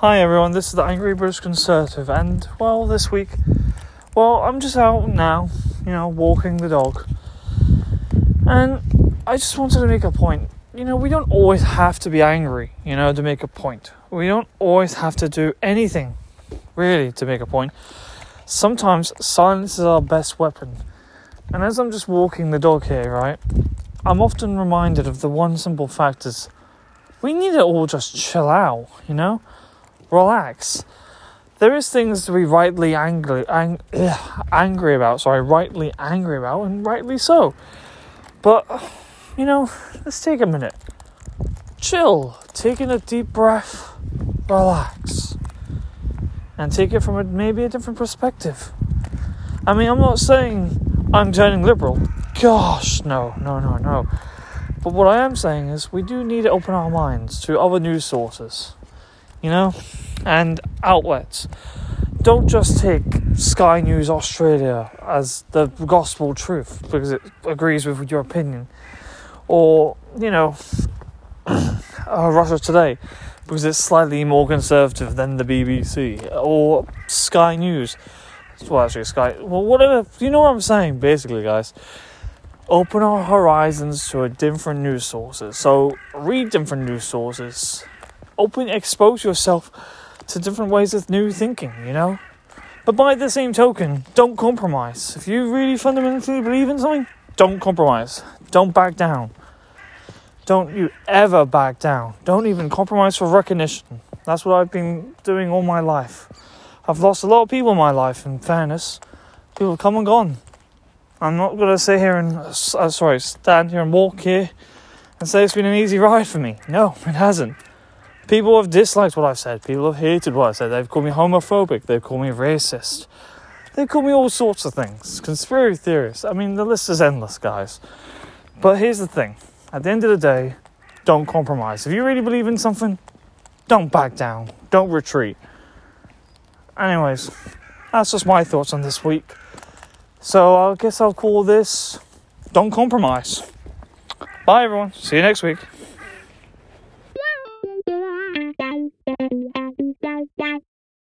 Hi everyone, this is the Angry British Conservative, and well, this week, well, I'm just out now, you know, walking the dog, and I just wanted to make a point. You know, we don't always have to be angry, you know, to make a point. We don't always have to do anything, really, to make a point. Sometimes silence is our best weapon. And as I'm just walking the dog here, right, I'm often reminded of the one simple fact is we need to all just chill out, you know? Relax. There is things to be rightly angry, ang- angry about. Sorry, rightly angry about, and rightly so. But you know, let's take a minute, chill, taking a deep breath, relax, and take it from a, maybe a different perspective. I mean, I'm not saying I'm turning liberal. Gosh, no, no, no, no. But what I am saying is we do need to open our minds to other news sources you know, and outlets. Don't just take Sky News Australia as the gospel truth because it agrees with your opinion, or you know, uh, Russia Today because it's slightly more conservative than the BBC or Sky News. Well, actually, Sky. Well, whatever. You know what I'm saying, basically, guys. Open our horizons to a different news sources. So read different news sources open, expose yourself to different ways of new thinking, you know? But by the same token, don't compromise. If you really fundamentally believe in something, don't compromise. Don't back down. Don't you ever back down. Don't even compromise for recognition. That's what I've been doing all my life. I've lost a lot of people in my life, in fairness. People have come and gone. I'm not going to sit here and, uh, sorry, stand here and walk here and say it's been an easy ride for me. No, it hasn't. People have disliked what I've said. People have hated what I said. They've called me homophobic. They've called me racist. They've called me all sorts of things. Conspiracy theorists. I mean, the list is endless, guys. But here's the thing at the end of the day, don't compromise. If you really believe in something, don't back down. Don't retreat. Anyways, that's just my thoughts on this week. So I guess I'll call this Don't Compromise. Bye, everyone. See you next week.